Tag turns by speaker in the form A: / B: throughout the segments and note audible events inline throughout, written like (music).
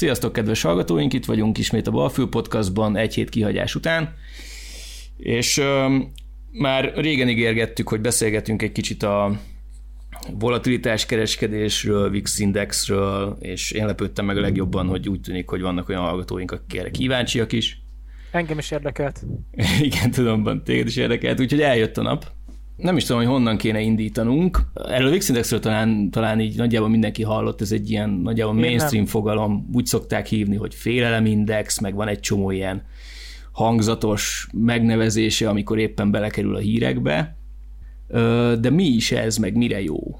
A: Sziasztok, kedves hallgatóink! Itt vagyunk ismét a Balfül Podcastban egy hét kihagyás után, és um, már régen ígérgettük, hogy beszélgetünk egy kicsit a volatilitás kereskedésről, VIX Indexről, és én lepődtem meg a legjobban, hogy úgy tűnik, hogy vannak olyan hallgatóink, akik erre kíváncsiak is.
B: Engem is érdekelt. (laughs)
A: Igen, tudom, téged is érdekelt, úgyhogy eljött a nap nem is tudom, hogy honnan kéne indítanunk. Erről a VIX Indexről talán, talán így nagyjából mindenki hallott, ez egy ilyen nagyjából mainstream fogalom, úgy szokták hívni, hogy félelemindex, meg van egy csomó ilyen hangzatos megnevezése, amikor éppen belekerül a hírekbe. De mi is ez, meg mire jó?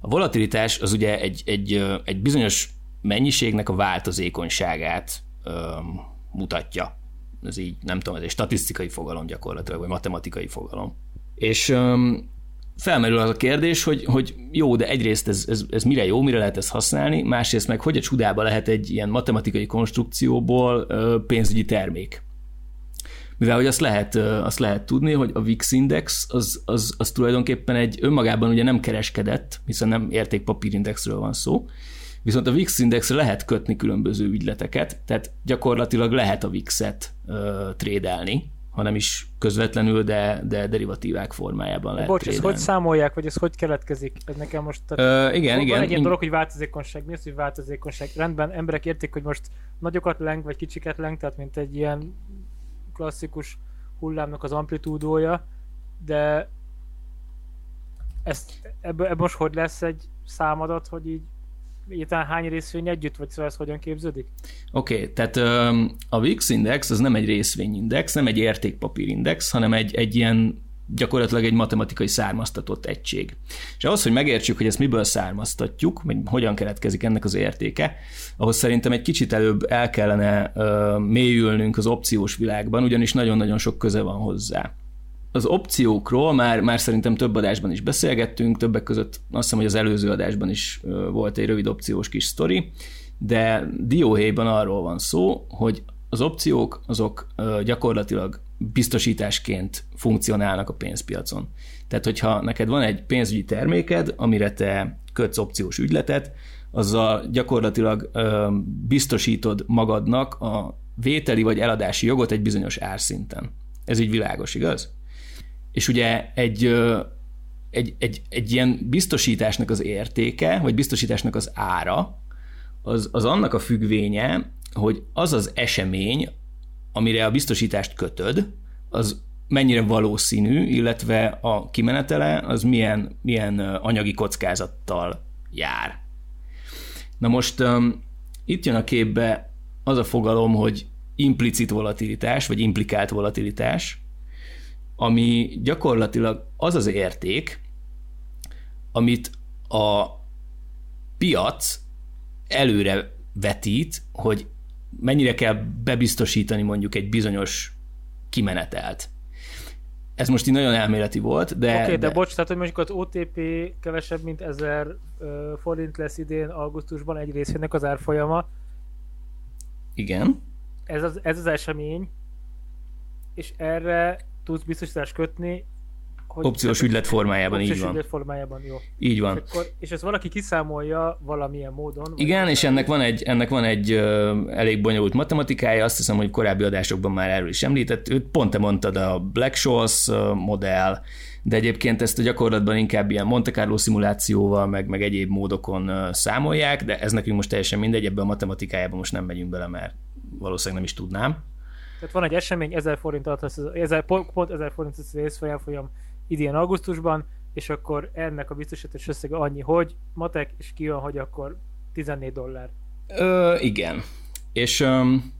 A: A volatilitás az ugye egy, egy, egy bizonyos mennyiségnek a változékonyságát mutatja. Ez így, nem tudom, ez egy statisztikai fogalom gyakorlatilag, vagy matematikai fogalom. És um, felmerül az a kérdés, hogy, hogy jó, de egyrészt ez, ez, ez mire jó, mire lehet ezt használni, másrészt meg hogy a csudába lehet egy ilyen matematikai konstrukcióból uh, pénzügyi termék. Mivel hogy azt lehet, uh, azt lehet tudni, hogy a VIX index az, az, az tulajdonképpen egy önmagában ugye nem kereskedett, hiszen nem értékpapírindexről van szó, viszont a VIX indexre lehet kötni különböző ügyleteket, tehát gyakorlatilag lehet a VIX-et uh, trédelni, hanem is közvetlenül, de, de derivatívák formájában lehet
B: Bocs, ezt hogy számolják, vagy ez hogy keletkezik? Ez nekem most...
A: Ö, igen,
B: van
A: igen.
B: egy ilyen dolog, hogy változékonyság. Mi az, hogy változékonyság? Rendben, emberek értik, hogy most nagyokat leng, vagy kicsiket leng, tehát mint egy ilyen klasszikus hullámnak az amplitúdója, de ezt, ebből, ebből most hogy lesz egy számadat, hogy így egyáltalán hány részvény együtt, vagy szóval ez hogyan képződik?
A: Oké, okay, tehát a VIX index az nem egy részvényindex, nem egy értékpapírindex, hanem egy, egy ilyen gyakorlatilag egy matematikai származtatott egység. És ahhoz, hogy megértsük, hogy ezt miből származtatjuk, vagy hogyan keletkezik ennek az értéke, ahhoz szerintem egy kicsit előbb el kellene uh, mélyülnünk az opciós világban, ugyanis nagyon-nagyon sok köze van hozzá az opciókról már, már szerintem több adásban is beszélgettünk, többek között azt hiszem, hogy az előző adásban is volt egy rövid opciós kis sztori, de dióhéjban arról van szó, hogy az opciók azok gyakorlatilag biztosításként funkcionálnak a pénzpiacon. Tehát, hogyha neked van egy pénzügyi terméked, amire te kötsz opciós ügyletet, azzal gyakorlatilag biztosítod magadnak a vételi vagy eladási jogot egy bizonyos árszinten. Ez így világos, igaz? És ugye egy, egy, egy, egy ilyen biztosításnak az értéke, vagy biztosításnak az ára, az, az annak a függvénye, hogy az az esemény, amire a biztosítást kötöd, az mennyire valószínű, illetve a kimenetele az milyen, milyen anyagi kockázattal jár. Na most um, itt jön a képbe az a fogalom, hogy implicit volatilitás, vagy implikált volatilitás, ami gyakorlatilag az az érték, amit a piac előre vetít, hogy mennyire kell bebiztosítani mondjuk egy bizonyos kimenetelt. Ez most így nagyon elméleti volt, de...
B: Oké, okay, de, de bocs, tehát hogy mondjuk az OTP kevesebb, mint 1000 forint lesz idén augusztusban egy részének az árfolyama.
A: Igen.
B: Ez az, ez az esemény, és erre tudsz biztosítást kötni,
A: hogy opciós ügylet formájában,
B: opciós
A: így van.
B: ügylet formájában, jó.
A: Így van.
B: És, akkor, és ezt valaki kiszámolja valamilyen módon.
A: Igen, és ennek van egy, ennek van egy uh, elég bonyolult matematikája, azt hiszem, hogy korábbi adásokban már erről is említett, őt pont te mondtad a Black Scholes modell, de egyébként ezt a gyakorlatban inkább ilyen Monte Carlo szimulációval, meg, meg egyéb módokon számolják, de ez nekünk most teljesen mindegy, ebben a matematikájában most nem megyünk bele, mert valószínűleg nem is tudnám.
B: Tehát van egy esemény, 1000 forint alatt lesz, 1000, pont 1000 forint az részfolyam idén augusztusban, és akkor ennek a biztosítás összege annyi, hogy matek, és kijön, hogy akkor 14 dollár.
A: Ö, igen. És um,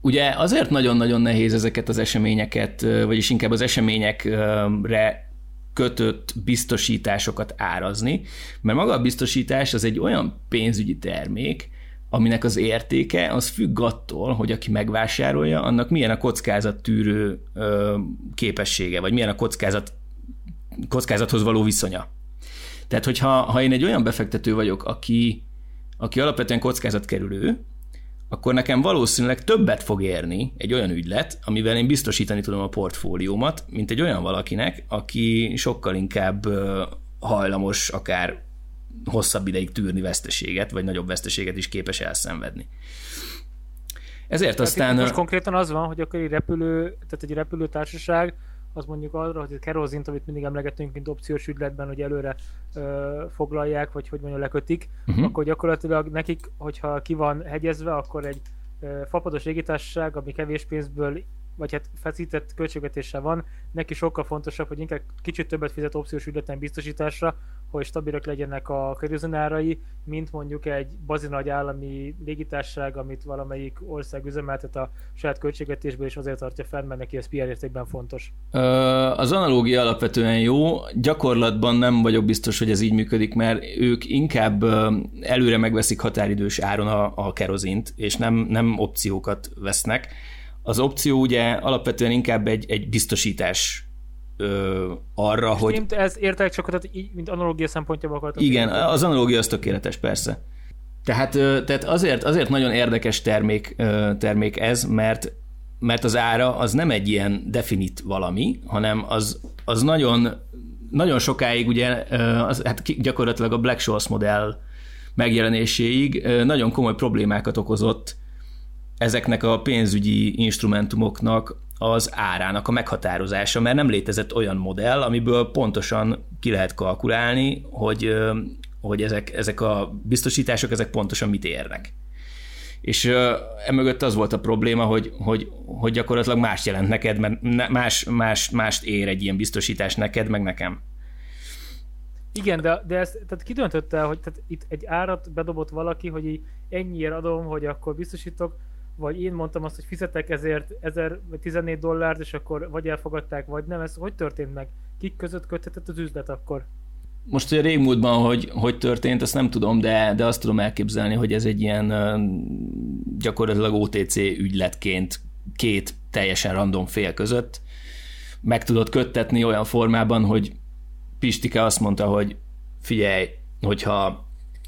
A: ugye azért nagyon-nagyon nehéz ezeket az eseményeket, vagyis inkább az eseményekre kötött biztosításokat árazni, mert maga a biztosítás az egy olyan pénzügyi termék, aminek az értéke az függ attól, hogy aki megvásárolja, annak milyen a kockázattűrő képessége, vagy milyen a kockázat, kockázathoz való viszonya. Tehát, hogyha ha én egy olyan befektető vagyok, aki, aki alapvetően kockázatkerülő, akkor nekem valószínűleg többet fog érni egy olyan ügylet, amivel én biztosítani tudom a portfóliómat, mint egy olyan valakinek, aki sokkal inkább hajlamos akár hosszabb ideig tűrni veszteséget, vagy nagyobb veszteséget is képes elszenvedni. Ezért
B: Tehát
A: aztán...
B: most konkrétan az van, hogy akkor egy repülő, tehát egy repülőtársaság az mondjuk arra, hogy a kerozint, amit mindig emlegetünk, mint opciós ügyletben, hogy előre ö, foglalják, vagy hogy mondjuk lekötik, uh-huh. akkor gyakorlatilag nekik, hogyha ki van hegyezve, akkor egy ö, fapados légitársaság, ami kevés pénzből vagy hát feszített költségvetéssel van, neki sokkal fontosabb, hogy inkább kicsit többet fizet opciós ügyleten biztosításra, hogy stabilak legyenek a körülzönárai, mint mondjuk egy bazinagy állami légitársaság, amit valamelyik ország üzemeltet a saját költségvetésből, és azért tartja fenn, mert neki ez PR értékben fontos.
A: Ö, Az analógia alapvetően jó, gyakorlatban nem vagyok biztos, hogy ez így működik, mert ők inkább előre megveszik határidős áron a, a kerozint, és nem, nem opciókat vesznek. Az opció ugye alapvetően inkább egy, egy biztosítás ö, arra,
B: Hogy...
A: hogy...
B: Ez értek, csak tehát így, mint analógia szempontjából akartam.
A: Igen, az analógia az tökéletes, persze. Tehát, tehát azért, azért nagyon érdekes termék, termék ez, mert mert az ára az nem egy ilyen definit valami, hanem az, az nagyon, nagyon sokáig ugye, az, hát gyakorlatilag a Black Scholes modell megjelenéséig nagyon komoly problémákat okozott ezeknek a pénzügyi instrumentumoknak az árának a meghatározása, mert nem létezett olyan modell, amiből pontosan ki lehet kalkulálni, hogy, hogy ezek, ezek a biztosítások ezek pontosan mit érnek. És emögött az volt a probléma, hogy, hogy, hogy gyakorlatilag más jelent neked, mert más, más, mást ér egy ilyen biztosítás neked, meg nekem.
B: Igen, de, de ezt tehát ki döntötte, hogy tehát itt egy árat bedobott valaki, hogy így ennyiért adom, hogy akkor biztosítok, vagy én mondtam azt, hogy fizetek ezért 1000 vagy 14 dollárt, és akkor vagy elfogadták, vagy nem. Ez hogy történt meg? Kik között köthetett az üzlet akkor?
A: Most a régmúltban, hogy, hogy történt, azt nem tudom, de, de azt tudom elképzelni, hogy ez egy ilyen gyakorlatilag OTC ügyletként két teljesen random fél között meg tudott köttetni olyan formában, hogy Pistike azt mondta, hogy figyelj, hogyha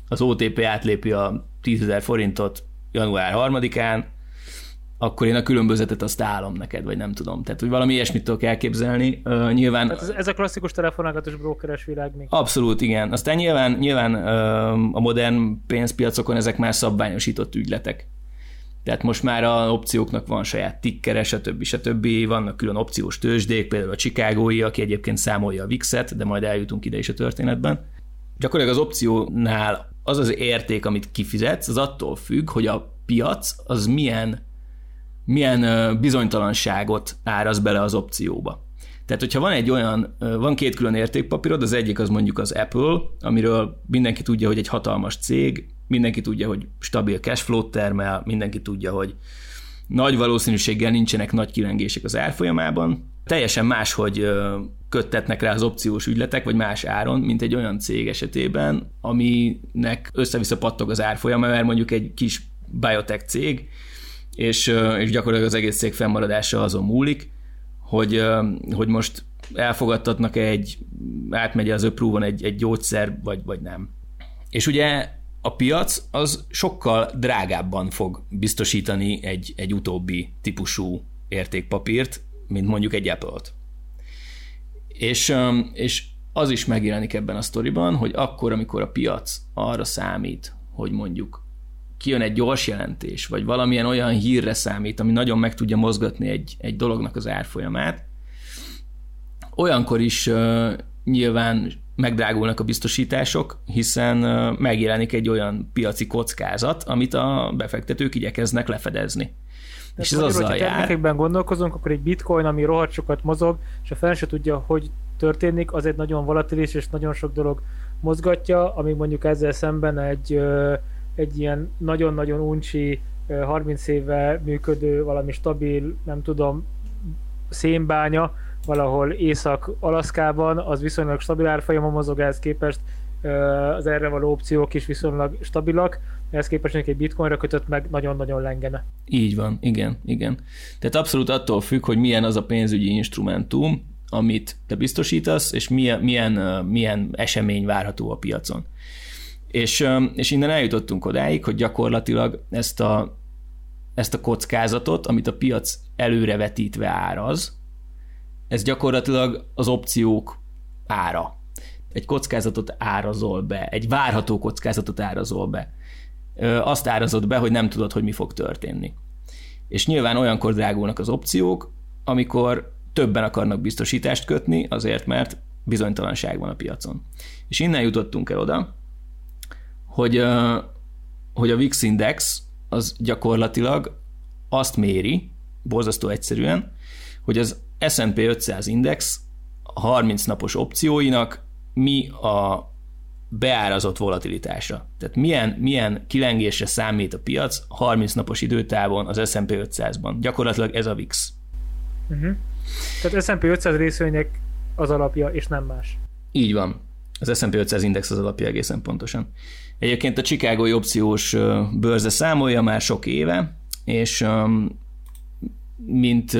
A: az OTP átlépi a 10.000 forintot január 3-án, akkor én a különbözetet azt állom neked, vagy nem tudom. Tehát, hogy valami ilyesmit tudok elképzelni. Uh, nyilván
B: Tehát ez, ez a klasszikus telefonálgatós brókeres világ még.
A: Abszolút, igen. Aztán nyilván, nyilván ö, a modern pénzpiacokon ezek már szabványosított ügyletek. Tehát most már a opcióknak van saját tikkere, stb. stb. Vannak külön opciós tőzsdék, például a Chicagói, aki egyébként számolja a VIX-et, de majd eljutunk ide is a történetben. Gyakorlatilag az opciónál az az érték, amit kifizetsz, az attól függ, hogy a piac az milyen, milyen bizonytalanságot áraz bele az opcióba. Tehát, hogyha van egy olyan, van két külön értékpapírod, az egyik az mondjuk az Apple, amiről mindenki tudja, hogy egy hatalmas cég, mindenki tudja, hogy stabil cashflow termel, mindenki tudja, hogy nagy valószínűséggel nincsenek nagy kilengések az árfolyamában. Teljesen máshogy ö, köttetnek rá az opciós ügyletek, vagy más áron, mint egy olyan cég esetében, aminek össze-vissza pattog az árfolyama, mert mondjuk egy kis biotech cég, és, és gyakorlatilag az egész cég fennmaradása azon múlik, hogy, hogy most elfogadtatnak egy, átmegy az approve egy, egy gyógyszer, vagy, vagy nem. És ugye a piac az sokkal drágábban fog biztosítani egy, egy utóbbi típusú értékpapírt, mint mondjuk egy Apple-t. És, és az is megjelenik ebben a sztoriban, hogy akkor, amikor a piac arra számít, hogy mondjuk kijön egy gyors jelentés, vagy valamilyen olyan hírre számít, ami nagyon meg tudja mozgatni egy, egy dolognak az árfolyamát, olyankor is uh, nyilván megdrágulnak a biztosítások, hiszen uh, megjelenik egy olyan piaci kockázat, amit a befektetők igyekeznek lefedezni. és ez azzal
B: hogyha
A: jár.
B: termékekben gondolkozunk, akkor egy bitcoin, ami rohadt sokat mozog, és a fel se tudja, hogy történik, az egy nagyon volatilis és nagyon sok dolog mozgatja, ami mondjuk ezzel szemben egy, ö, egy ilyen nagyon-nagyon uncsi, ö, 30 éve működő, valami stabil, nem tudom, szénbánya, valahol Észak-Alaszkában, az viszonylag stabil árfolyamon mozog ehhez képest, az erre való opciók is viszonylag stabilak, ehhez képest egy bitcoinra kötött meg nagyon-nagyon lengene.
A: Így van, igen, igen. Tehát abszolút attól függ, hogy milyen az a pénzügyi instrumentum, amit te biztosítasz, és milyen, milyen, milyen esemény várható a piacon. És, és innen eljutottunk odáig, hogy gyakorlatilag ezt a, ezt a kockázatot, amit a piac előrevetítve áraz, ez gyakorlatilag az opciók ára. egy kockázatot árazol be, egy várható kockázatot árazol be. Azt árazott be, hogy nem tudod, hogy mi fog történni. És nyilván olyankor drágulnak az opciók, amikor többen akarnak biztosítást kötni, azért, mert bizonytalanság van a piacon. És innen jutottunk el oda, hogy, hogy a VIX Index az gyakorlatilag azt méri, borzasztó egyszerűen, hogy az S&P 500 Index 30 napos opcióinak mi a beárazott volatilitása. Tehát milyen, milyen kilengésre számít a piac 30 napos időtávon az S&P 500-ban. Gyakorlatilag ez a VIX.
B: Uh-huh. Tehát S&P 500 részvények az alapja, és nem más.
A: Így van. Az S&P 500 index az alapja egészen pontosan. Egyébként a Chicago opciós bőrze számolja már sok éve, és mint,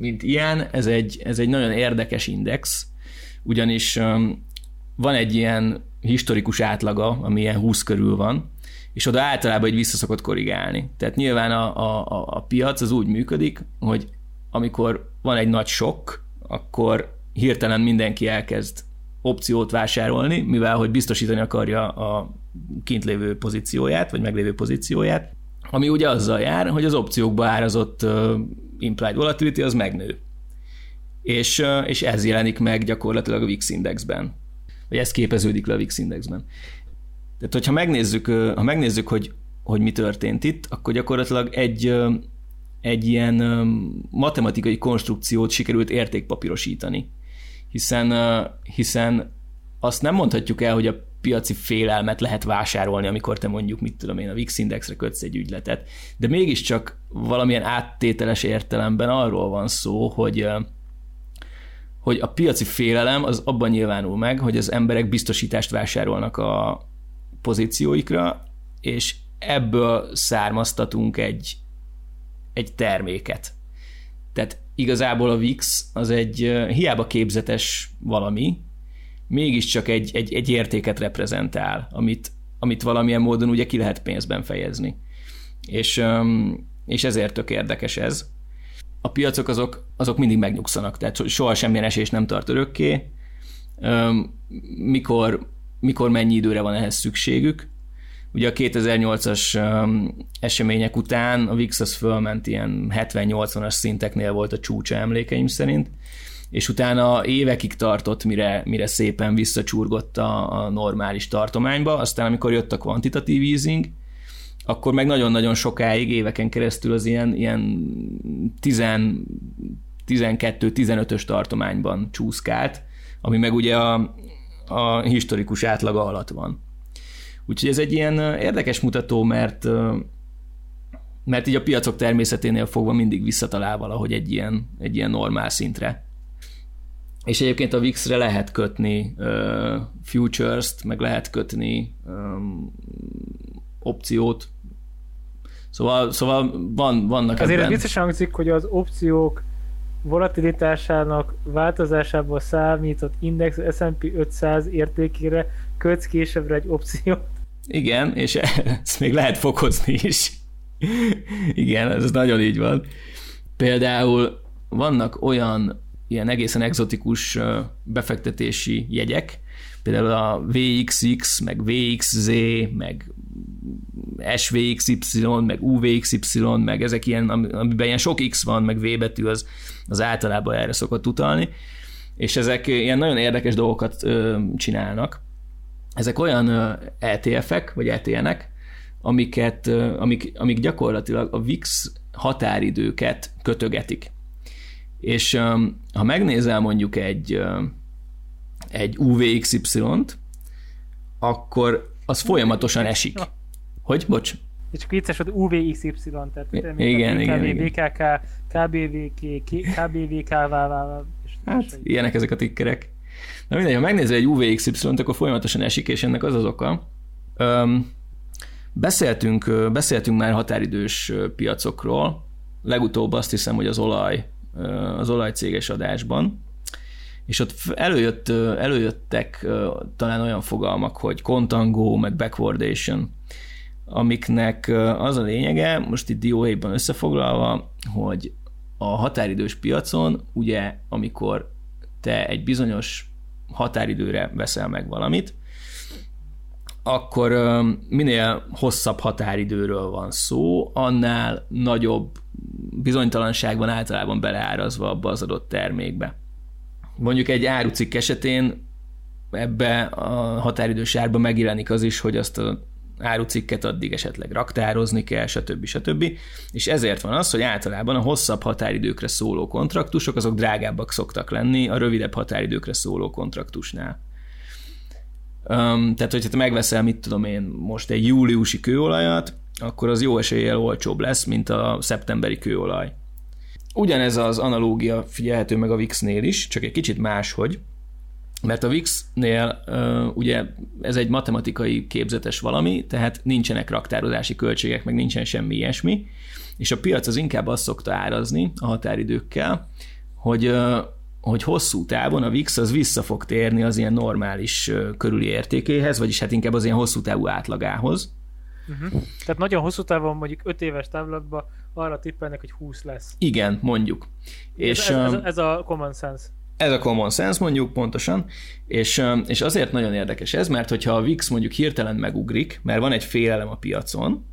A: mint ilyen, ez egy, ez egy nagyon érdekes index, ugyanis van egy ilyen historikus átlaga, ami ilyen 20 körül van, és oda általában egy vissza szokott korrigálni. Tehát nyilván a, a, a piac az úgy működik, hogy amikor van egy nagy sok, akkor hirtelen mindenki elkezd opciót vásárolni, mivel hogy biztosítani akarja a kint lévő pozícióját, vagy meglévő pozícióját, ami ugye azzal jár, hogy az opciókba árazott implied volatility az megnő. És, és ez jelenik meg gyakorlatilag a VIX indexben. Vagy ez képeződik le a VIX indexben. Tehát, hogyha megnézzük, ha megnézzük, hogy, hogy mi történt itt, akkor gyakorlatilag egy, egy ilyen matematikai konstrukciót sikerült értékpapírosítani. Hiszen, hiszen azt nem mondhatjuk el, hogy a piaci félelmet lehet vásárolni, amikor te mondjuk, mit tudom én, a VIX indexre kötsz egy ügyletet. De mégiscsak valamilyen áttételes értelemben arról van szó, hogy hogy a piaci félelem az abban nyilvánul meg, hogy az emberek biztosítást vásárolnak a pozícióikra, és ebből származtatunk egy, egy terméket. Tehát igazából a VIX az egy hiába képzetes valami, mégiscsak egy, egy, egy értéket reprezentál, amit, amit valamilyen módon ugye ki lehet pénzben fejezni. És, és ezért tök érdekes ez. A piacok azok, azok mindig megnyugszanak, tehát soha semmilyen esés nem tart örökké. Mikor, mikor mennyi időre van ehhez szükségük. Ugye a 2008-as események után a VIX az fölment ilyen 70-80-as szinteknél volt a csúcsa emlékeim szerint, és utána évekig tartott, mire, mire szépen visszacsurgott a, a normális tartományba, aztán amikor jött a kvantitatív easing, akkor meg nagyon-nagyon sokáig, éveken keresztül az ilyen, ilyen 12-15-ös tartományban csúszkált, ami meg ugye a, a historikus átlaga alatt van. Úgyhogy ez egy ilyen érdekes mutató, mert mert így a piacok természeténél fogva mindig visszatalál valahogy egy ilyen, egy ilyen normál szintre. És egyébként a VIX-re lehet kötni uh, futures-t, meg lehet kötni um, opciót. Szóval, szóval van, vannak
B: Azért
A: ebben...
B: biztos hangzik, hogy az opciók volatilitásának változásából számított index S&P 500 értékére kötsz későbbre egy opciót.
A: Igen, és (laughs) ezt még lehet fokozni is. Igen, ez nagyon így van. Például vannak olyan ilyen egészen egzotikus befektetési jegyek, például a VXX, meg VXZ, meg SVXY, meg UVXY, meg ezek ilyen, amiben ilyen sok X van, meg V betű, az, az általában erre szokott utalni, és ezek ilyen nagyon érdekes dolgokat ö, csinálnak. Ezek olyan ETF-ek, vagy ETN-ek, amiket, amik, amik gyakorlatilag a VIX határidőket kötögetik. És ha megnézel mondjuk egy, egy UVXY-t, akkor az folyamatosan esik. Hogy? Bocs.
B: És csak vicces, hogy UVXY, tehát
A: igen, igen, igen, igen.
B: BKK, KBVK, KBVK,
A: Hát, ilyenek ezek a tikkerek. Na mindegy, ha megnézel egy UVXY-t, akkor folyamatosan esik, és ennek az az oka. Öm, beszéltünk, beszéltünk már határidős piacokról, legutóbb azt hiszem, hogy az olaj az olajcéges adásban, és ott előjött, előjöttek talán olyan fogalmak, hogy contango, meg backwardation, amiknek az a lényege, most itt dióhéjban összefoglalva, hogy a határidős piacon, ugye amikor te egy bizonyos határidőre veszel meg valamit, akkor minél hosszabb határidőről van szó, annál nagyobb bizonytalanság van általában beleárazva abba az adott termékbe. Mondjuk egy árucikk esetén ebbe a határidős árba megjelenik az is, hogy azt a árucikket addig esetleg raktározni kell, stb. stb. És ezért van az, hogy általában a hosszabb határidőkre szóló kontraktusok azok drágábbak szoktak lenni a rövidebb határidőkre szóló kontraktusnál. Um, tehát, hogyha te megveszel, mit tudom én, most egy júliusi kőolajat, akkor az jó eséllyel olcsóbb lesz, mint a szeptemberi kőolaj. Ugyanez az analógia figyelhető meg a VIX-nél is, csak egy kicsit máshogy, mert a VIX-nél ugye ez egy matematikai képzetes valami, tehát nincsenek raktározási költségek, meg nincsen semmi ilyesmi, és a piac az inkább azt szokta árazni a határidőkkel, hogy hogy hosszú távon a VIX az vissza fog térni az ilyen normális körüli értékéhez, vagyis hát inkább az ilyen hosszú távú átlagához.
B: Uh-huh. Tehát nagyon hosszú távon, mondjuk 5 éves távlatban arra tippelnek, hogy 20 lesz.
A: Igen, mondjuk.
B: Ez, és, ez, ez, ez a common sense.
A: Ez a common sense mondjuk pontosan, és, és azért nagyon érdekes ez, mert hogyha a VIX mondjuk hirtelen megugrik, mert van egy félelem a piacon,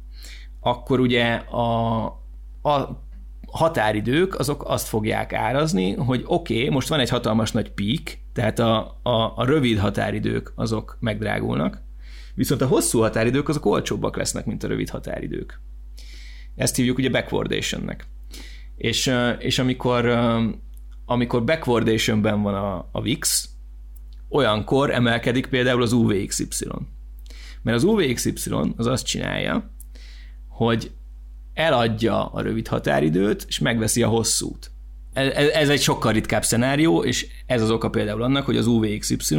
A: akkor ugye a, a határidők azok azt fogják árazni, hogy oké, okay, most van egy hatalmas nagy peak, tehát a, a, a rövid határidők azok megdrágulnak, viszont a hosszú határidők azok olcsóbbak lesznek, mint a rövid határidők. Ezt hívjuk ugye backwardationnek. És, és amikor, amikor backwardationben van a, a VIX, olyankor emelkedik például az UVXY. Mert az UVXY az azt csinálja, hogy eladja a rövid határidőt, és megveszi a hosszút. Ez, ez egy sokkal ritkább szenárió, és ez az oka például annak, hogy az UVXY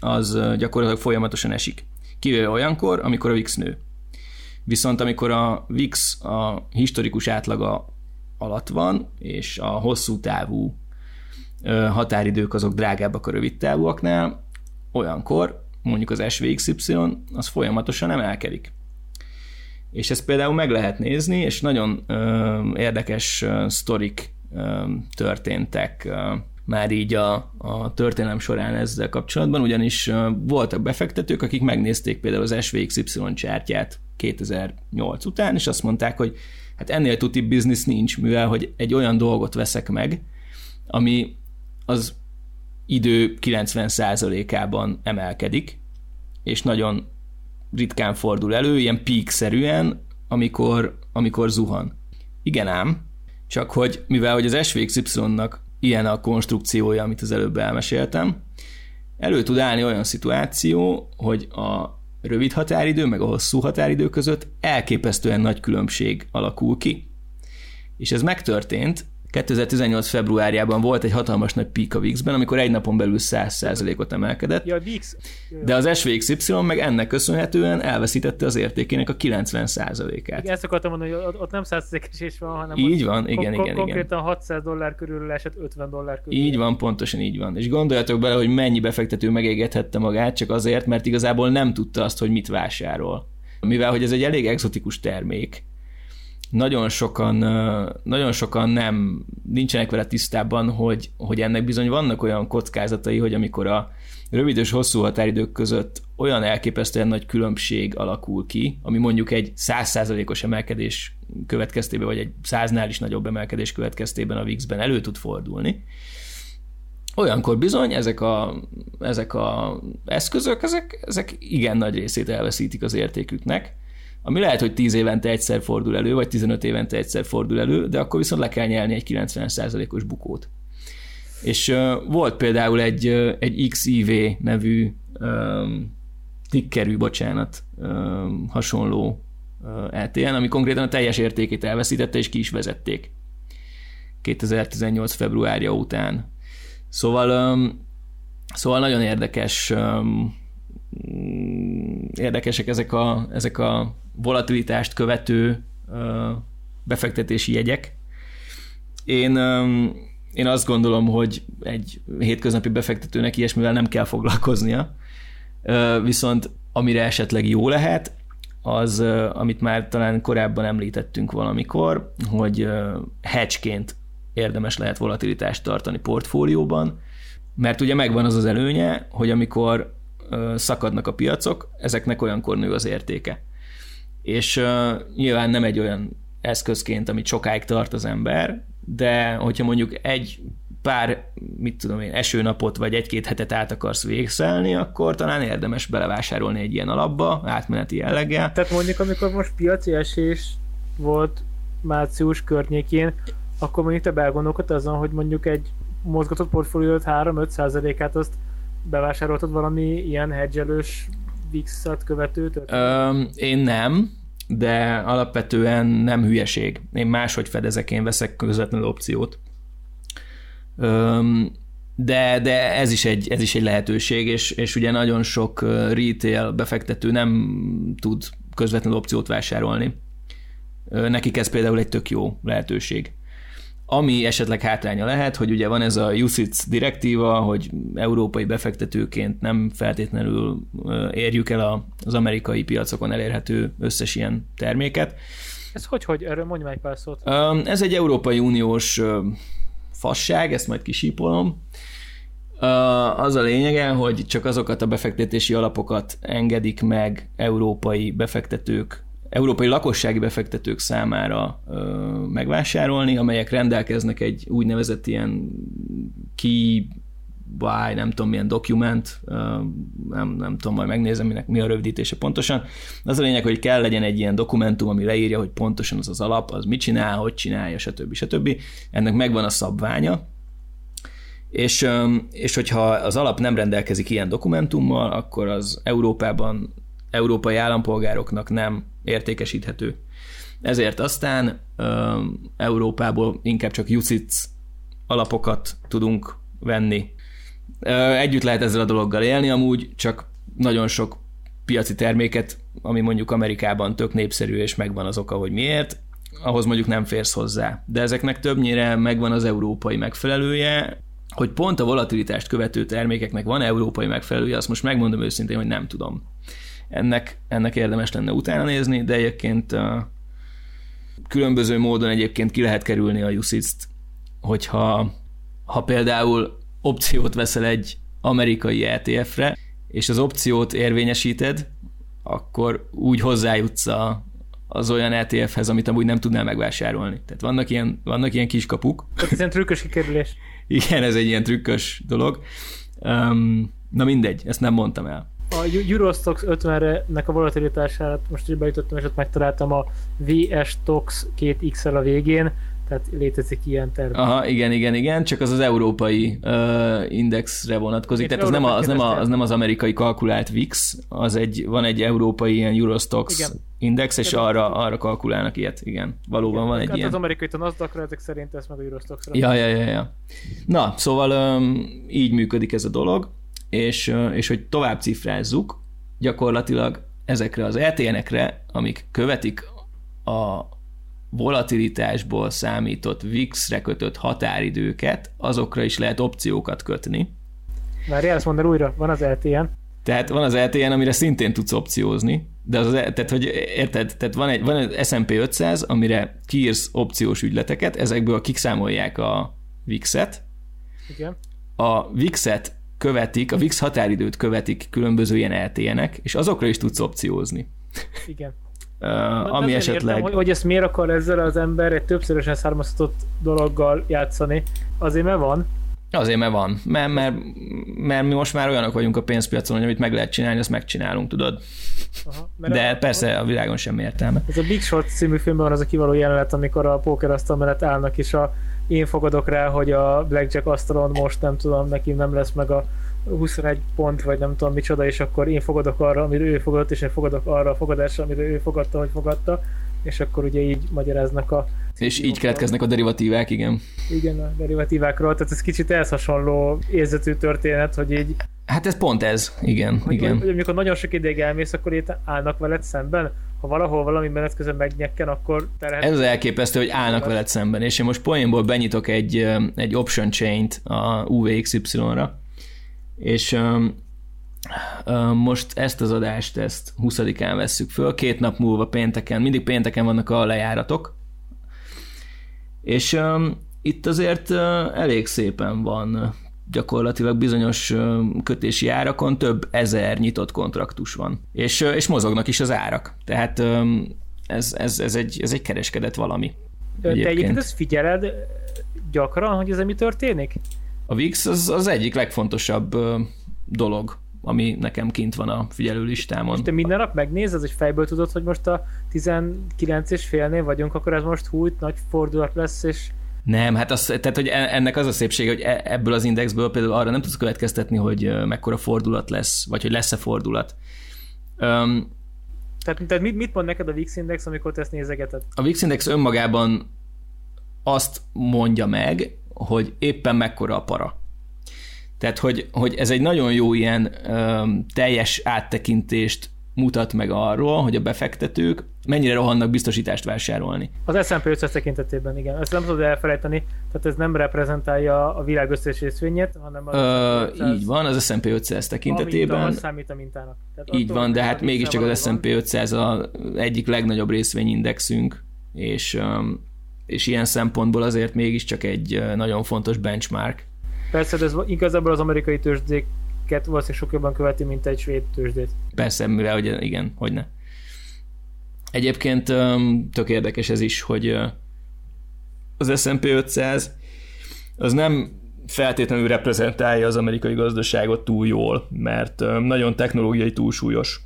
A: az gyakorlatilag folyamatosan esik. Kivéve olyankor, amikor a VIX nő. Viszont amikor a VIX a historikus átlaga alatt van, és a hosszú távú határidők azok drágábbak a rövid távúaknál, olyankor mondjuk az SVXY az folyamatosan emelkedik. És ezt például meg lehet nézni, és nagyon ö, érdekes ö, sztorik ö, történtek ö, már így a, a történelem során ezzel kapcsolatban, ugyanis voltak befektetők, akik megnézték például az SVXY csártyát 2008 után, és azt mondták, hogy hát ennél tuti biznisz nincs, mivel hogy egy olyan dolgot veszek meg, ami az idő 90%-ában emelkedik, és nagyon ritkán fordul elő, ilyen peak-szerűen, amikor, amikor zuhan. Igen ám, csak hogy mivel hogy az SVXY-nak ilyen a konstrukciója, amit az előbb elmeséltem, elő tud állni olyan szituáció, hogy a rövid határidő meg a hosszú határidő között elképesztően nagy különbség alakul ki. És ez megtörtént, 2018 februárjában volt egy hatalmas nagy peak a VIX-ben, amikor egy napon belül 100%-ot emelkedett.
B: Ja, VIX.
A: De az SVXY meg ennek köszönhetően elveszítette az értékének a 90%-át.
B: Igen, ezt akartam mondani, hogy ott nem 100%-es is van, hanem
A: így van, igen,
B: kon-
A: igen,
B: konkrétan
A: igen.
B: 600 dollár körül esett 50 dollár körül.
A: Így van, pontosan így van. És gondoljatok bele, hogy mennyi befektető megégethette magát csak azért, mert igazából nem tudta azt, hogy mit vásárol. Mivel, hogy ez egy elég exotikus termék, nagyon sokan, nagyon sokan nem, nincsenek vele tisztában, hogy, hogy ennek bizony vannak olyan kockázatai, hogy amikor a rövid és hosszú határidők között olyan elképesztően nagy különbség alakul ki, ami mondjuk egy százszázalékos emelkedés következtében, vagy egy száznál is nagyobb emelkedés következtében a VIX-ben elő tud fordulni, olyankor bizony ezek a, ezek a eszközök, ezek, ezek igen nagy részét elveszítik az értéküknek, ami lehet, hogy 10 évente egyszer fordul elő, vagy 15 évente egyszer fordul elő, de akkor viszont le kell nyelni egy 90%-os bukót. És uh, volt például egy, uh, egy XIV nevű um, tickerű, bocsánat, um, hasonló uh, LTN, ami konkrétan a teljes értékét elveszítette, és ki is vezették 2018 februárja után. Szóval, um, szóval nagyon érdekes um, érdekesek ezek a, ezek a volatilitást követő befektetési jegyek. Én, én azt gondolom, hogy egy hétköznapi befektetőnek ilyesmivel nem kell foglalkoznia, viszont amire esetleg jó lehet, az, amit már talán korábban említettünk valamikor, hogy hedgeként érdemes lehet volatilitást tartani portfólióban, Mert ugye megvan az az előnye, hogy amikor szakadnak a piacok, ezeknek olyankor nő az értéke. És nyilván nem egy olyan eszközként, amit sokáig tart az ember, de hogyha mondjuk egy pár, mit tudom én, esőnapot vagy egy-két hetet át akarsz végszelni, akkor talán érdemes belevásárolni egy ilyen alapba, átmeneti jelleggel.
B: Tehát mondjuk, amikor most piaci esés volt március környékén, akkor mondjuk te belgondolkodtál azon, hogy mondjuk egy mozgatott portfóliót 3-5 százalékát azt bevásároltad valami ilyen hedgelős VIX-et követőt?
A: én nem, de alapvetően nem hülyeség. Én máshogy fedezek, én veszek közvetlenül opciót. Öm, de, de ez is egy, ez is egy lehetőség, és, és ugye nagyon sok retail befektető nem tud közvetlenül opciót vásárolni. Nekik ez például egy tök jó lehetőség. Ami esetleg hátránya lehet, hogy ugye van ez a UCITS direktíva, hogy európai befektetőként nem feltétlenül érjük el az amerikai piacokon elérhető összes ilyen terméket.
B: Ez hogy, hogy? Erről mondj egy pár szót.
A: Ez egy Európai Uniós fasság, ezt majd kisípolom. Az a lényege, hogy csak azokat a befektetési alapokat engedik meg európai befektetők európai lakossági befektetők számára ö, megvásárolni, amelyek rendelkeznek egy úgynevezett ilyen key buy, nem tudom milyen document, nem, nem tudom, majd megnézem, minek, mi a rövidítése pontosan. Az a lényeg, hogy kell legyen egy ilyen dokumentum, ami leírja, hogy pontosan az az alap, az mit csinál, hogy csinálja, stb. stb. Ennek megvan a szabványa, és, és hogyha az alap nem rendelkezik ilyen dokumentummal, akkor az Európában európai állampolgároknak nem értékesíthető. Ezért aztán ö, Európából inkább csak UCITS alapokat tudunk venni. Ö, együtt lehet ezzel a dologgal élni, amúgy csak nagyon sok piaci terméket, ami mondjuk Amerikában tök népszerű, és megvan az oka, hogy miért, ahhoz mondjuk nem férsz hozzá. De ezeknek többnyire megvan az európai megfelelője, hogy pont a volatilitást követő termékeknek van európai megfelelője, azt most megmondom őszintén, hogy nem tudom ennek, ennek érdemes lenne utána nézni, de egyébként különböző módon egyébként ki lehet kerülni a UCITS-t, hogyha ha például opciót veszel egy amerikai ETF-re, és az opciót érvényesíted, akkor úgy hozzájutsz a, az olyan ETF-hez, amit amúgy nem tudnál megvásárolni. Tehát vannak ilyen, vannak ilyen kiskapuk.
B: Tehát ez ilyen trükkös kikerülés.
A: Igen, ez egy ilyen trükkös dolog. Um, na mindegy, ezt nem mondtam el
B: a Eurostox 50-nek a volatilitását most is bejutottam, és ott megtaláltam a VS Tox 2X-el a végén, tehát létezik ilyen terv.
A: Aha, igen, igen, igen, csak az az európai uh, indexre vonatkozik, tehát az nem, a, az, nem a, az nem az amerikai kalkulált VIX, az egy, van egy európai ilyen Eurostox igen. index, és igen. arra, arra kalkulálnak ilyet, igen. Valóban igen, van egy hát ilyen.
B: az amerikai a nasdaq ezek szerint ez meg a Eurostoxra.
A: Ja, ja, ja, ja. Na, szóval um, így működik ez a dolog és, és hogy tovább cifrázzuk, gyakorlatilag ezekre az ETN-ekre, amik követik a volatilitásból számított VIX-re kötött határidőket, azokra is lehet opciókat kötni.
B: Várjál, ezt mondd újra, van az LTN.
A: Tehát van az LTN, amire szintén tudsz opciózni, de az, tehát, hogy érted, tehát van egy, van egy S&P 500, amire kiírsz opciós ügyleteket, ezekből kiszámolják a VIX-et.
B: Igen.
A: A VIX-et követik, a VIX határidőt követik különböző ilyen LTN-ek, és azokra is tudsz opciózni.
B: Igen.
A: uh, ami esetleg... Értem,
B: hogy, hogy ezt miért akar ezzel az ember egy többszörösen származtatott dologgal játszani. Azért mert van.
A: Azért mert van. Mert, mert, mert mi most már olyanok vagyunk a pénzpiacon, hogy amit meg lehet csinálni, azt megcsinálunk, tudod? Aha, De a, persze a világon sem értelme.
B: Ez a Big Short című filmben van az a kivaló jelenet, amikor a pókerasztal mellett állnak, és a én fogadok rá, hogy a Blackjack asztalon most nem tudom, neki nem lesz meg a 21 pont, vagy nem tudom micsoda, és akkor én fogadok arra, amit ő fogadott, és én fogadok arra a fogadásra, amit ő fogadta, hogy fogadta, és akkor ugye így magyaráznak a...
A: És így keletkeznek a derivatívák, igen.
B: Igen, a derivatívákról, tehát ez kicsit ehhez hasonló érzetű történet, hogy így...
A: Hát ez pont ez, igen, hogy, igen.
B: Hogy, hogy amikor nagyon sok ideig elmész, akkor itt állnak veled szemben, ha valahol valami menet közben megnyekken, akkor
A: terhet... Ez az elképesztő, hogy állnak veled szemben, és én most poénból benyitok egy, egy option chain-t a UVXY-ra, és most ezt az adást, ezt 20-án vesszük föl, két nap múlva pénteken, mindig pénteken vannak a lejáratok, és um, itt azért elég szépen van gyakorlatilag bizonyos kötési árakon több ezer nyitott kontraktus van. És, és mozognak is az árak. Tehát ez, ez, ez, egy, ez egy kereskedett valami.
B: Egyébként. Te egyébként ezt figyeled gyakran, hogy ez mi történik?
A: A VIX az, az egyik legfontosabb dolog, ami nekem kint van a figyelőlistámon.
B: És te minden nap megnézed, hogy fejből tudod, hogy most a 19 és félnél vagyunk, akkor ez most hújt, nagy fordulat lesz, és
A: nem, hát az, tehát, hogy e, ennek az a szépsége, hogy e, ebből az indexből például arra nem tudsz következtetni, hogy mekkora fordulat lesz, vagy hogy lesz-e fordulat. Um,
B: tehát, tehát mit, mit mond neked a VIX Index, amikor te ezt nézegeted?
A: A VIX Index önmagában azt mondja meg, hogy éppen mekkora a para. Tehát, hogy, hogy ez egy nagyon jó ilyen um, teljes áttekintést mutat meg arról, hogy a befektetők mennyire rohannak biztosítást vásárolni.
B: Az S&P 500 tekintetében, igen. Ezt nem tudod elfelejteni, tehát ez nem reprezentálja a világ összes részvényét, hanem
A: az Ö, 500, Így van, az S&P 500 tekintetében.
B: Ami számít a mintának.
A: Tehát így van, de hát mégiscsak az S&P 500 az egyik legnagyobb részvényindexünk, és, és ilyen szempontból azért mégiscsak egy nagyon fontos benchmark.
B: Persze, de ez igazából az amerikai tőzsdéket valószínűleg sok jobban követi, mint egy svéd tőzsdét.
A: Persze, mivel hogy igen, hogy ne. Egyébként tök érdekes ez is, hogy az S&P 500 az nem feltétlenül reprezentálja az amerikai gazdaságot túl jól, mert nagyon technológiai túlsúlyos.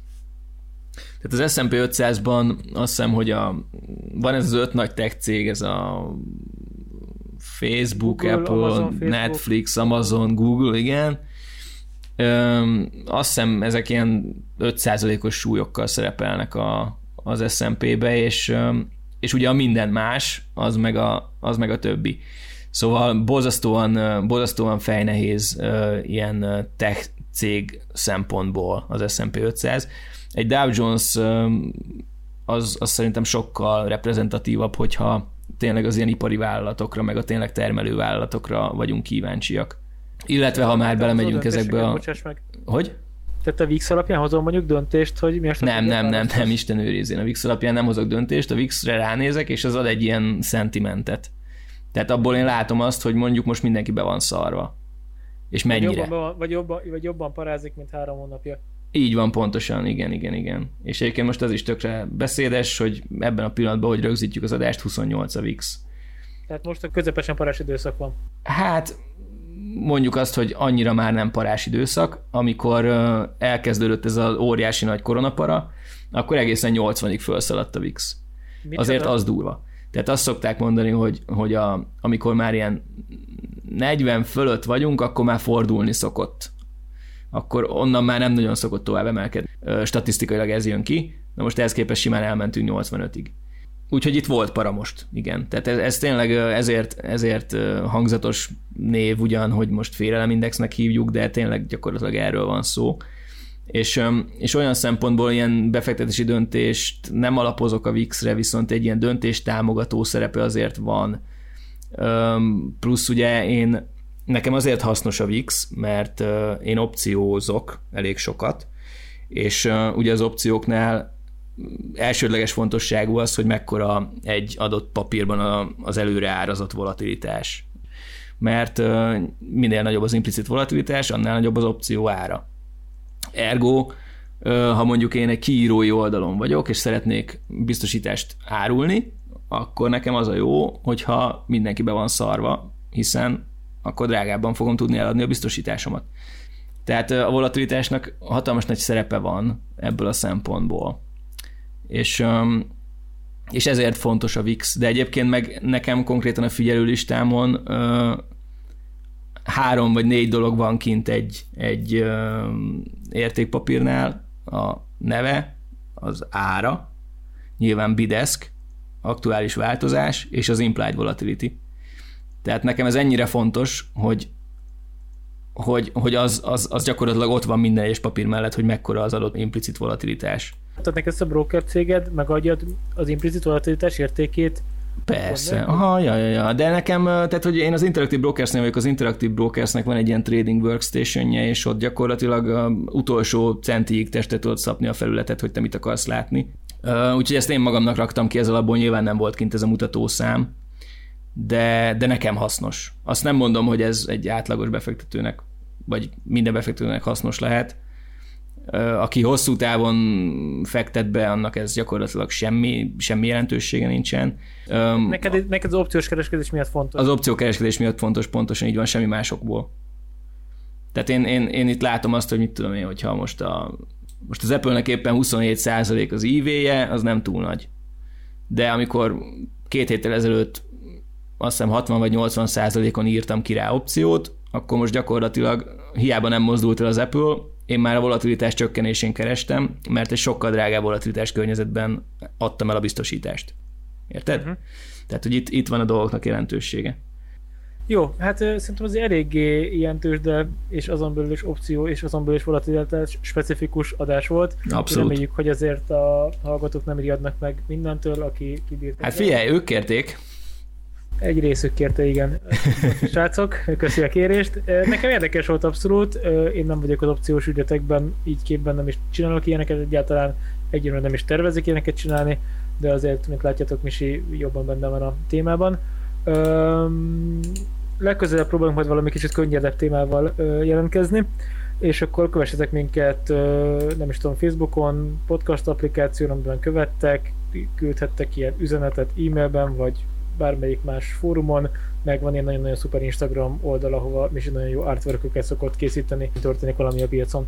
A: Tehát az S&P 500-ban azt hiszem, hogy a, van ez az öt nagy tech cég, ez a Facebook, Google, Apple, Amazon, Facebook. Netflix, Amazon, Google, igen. Öm, azt hiszem ezek ilyen 5%-os súlyokkal szerepelnek a, az SMP-be, és, és ugye a minden más, az meg a, az meg a többi. Szóval borzasztóan, borzasztóan fejnehéz ilyen tech cég szempontból az S&P 500. Egy Dow Jones az, az szerintem sokkal reprezentatívabb, hogyha tényleg az ilyen ipari vállalatokra, meg a tényleg termelő vállalatokra vagyunk kíváncsiak. Illetve, ha már belemegyünk ezekbe a... Hogy?
B: Tehát a VIX alapján hozom mondjuk döntést, hogy mi a
A: Nem, nem, nem, nem, Isten őrizén. A VIX alapján nem hozok döntést, a VIX-re ránézek, és az ad egy ilyen szentimentet. Tehát abból én látom azt, hogy mondjuk most mindenki be van szarva. És mennyire. Vagy
B: jobban, vagy jobban, vagy jobban parázik, mint három hónapja.
A: Így van, pontosan, igen, igen, igen. És egyébként most az is tökre beszédes, hogy ebben a pillanatban, hogy rögzítjük az adást, 28 a VIX.
B: Tehát most a közepesen parás időszak van.
A: Hát mondjuk azt, hogy annyira már nem parás időszak, amikor elkezdődött ez az óriási nagy koronapara, akkor egészen 80-ig felszaladt a VIX. Mit Azért az durva. Tehát azt szokták mondani, hogy, hogy a, amikor már ilyen 40 fölött vagyunk, akkor már fordulni szokott. Akkor onnan már nem nagyon szokott tovább emelkedni. Statisztikailag ez jön ki, de most ehhez képest simán elmentünk 85-ig. Úgyhogy itt volt para most, igen. Tehát ez, ez tényleg ezért, ezért hangzatos név ugyan, hogy most félelemindexnek hívjuk, de tényleg gyakorlatilag erről van szó. És, és olyan szempontból ilyen befektetési döntést nem alapozok a VIX-re, viszont egy ilyen döntés támogató szerepe azért van. Plusz ugye én, nekem azért hasznos a VIX, mert én opciózok elég sokat, és ugye az opcióknál elsődleges fontosságú az, hogy mekkora egy adott papírban az előre árazott volatilitás. Mert minél nagyobb az implicit volatilitás, annál nagyobb az opció ára. Ergo, ha mondjuk én egy kiírói oldalon vagyok, és szeretnék biztosítást árulni, akkor nekem az a jó, hogyha mindenki be van szarva, hiszen akkor drágábban fogom tudni eladni a biztosításomat. Tehát a volatilitásnak hatalmas nagy szerepe van ebből a szempontból és, és ezért fontos a VIX. De egyébként meg nekem konkrétan a figyelőlistámon három vagy négy dolog van kint egy, egy értékpapírnál, a neve, az ára, nyilván bidesk, aktuális változás, és az implied volatility. Tehát nekem ez ennyire fontos, hogy hogy, hogy az, az, az gyakorlatilag ott van minden egyes papír mellett, hogy mekkora az adott implicit volatilitás.
B: Tehát neked ezt a broker céged megadja az implicit volatilitás értékét
A: Persze, aha, ja, ja, ja, de nekem, tehát hogy én az Interactive Brokersnél vagyok, az Interactive Brokersnek van egy ilyen trading workstationje, és ott gyakorlatilag a utolsó centig testet tudod szapni a felületet, hogy te mit akarsz látni. Úgyhogy ezt én magamnak raktam ki, ez alapból nyilván nem volt kint ez a mutatószám, de, de nekem hasznos. Azt nem mondom, hogy ez egy átlagos befektetőnek, vagy minden befektetőnek hasznos lehet. Aki hosszú távon fektet be, annak ez gyakorlatilag semmi, semmi jelentősége nincsen.
B: Neked, neked az opciós kereskedés miatt fontos?
A: Az opció kereskedés miatt fontos, pontosan így van, semmi másokból. Tehát én, én, én itt látom azt, hogy mit tudom én, hogyha most, a, most az Apple-nek éppen 27% az IV-je, az nem túl nagy. De amikor két héttel ezelőtt azt hiszem 60 vagy 80 százalékon írtam ki rá opciót, akkor most gyakorlatilag hiába nem mozdult el az Apple, én már a volatilitás csökkenésén kerestem, mert egy sokkal drágább volatilitás környezetben adtam el a biztosítást. Érted? Uh-huh. Tehát, hogy itt, itt van a dolgoknak jelentősége.
B: Jó, hát szerintem az eléggé ilyen tőzsde, és azon belül is opció, és azon belül is volatilitás specifikus adás volt.
A: Abszolút.
B: Reméljük, hogy azért a hallgatók nem riadnak meg mindentől, aki kibírt.
A: Hát figyelj, ők kérték,
B: egy részük kérte, igen. (laughs) Srácok, köszi a kérést. Nekem érdekes volt abszolút, én nem vagyok az opciós ügyetekben, így képben nem is csinálok ilyeneket egyáltalán, egyébként nem is tervezik ilyeneket csinálni, de azért, mint látjátok, Misi jobban benne van a témában. legközelebb próbálunk majd valami kicsit könnyedebb témával jelentkezni, és akkor kövessetek minket, nem is tudom, Facebookon, podcast applikáción, amiben követtek, küldhettek ilyen üzenetet e-mailben, vagy bármelyik más fórumon, meg van egy nagyon-nagyon szuper Instagram oldal, ahova is nagyon jó artwork szokott készíteni, történik valami a piacon.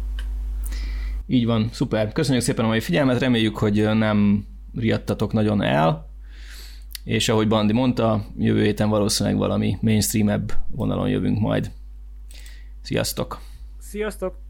A: Így van, szuper. Köszönjük szépen a mai figyelmet, reméljük, hogy nem riadtatok nagyon el, és ahogy Bandi mondta, jövő héten valószínűleg valami mainstreamebb vonalon jövünk majd. Sziasztok!
B: Sziasztok!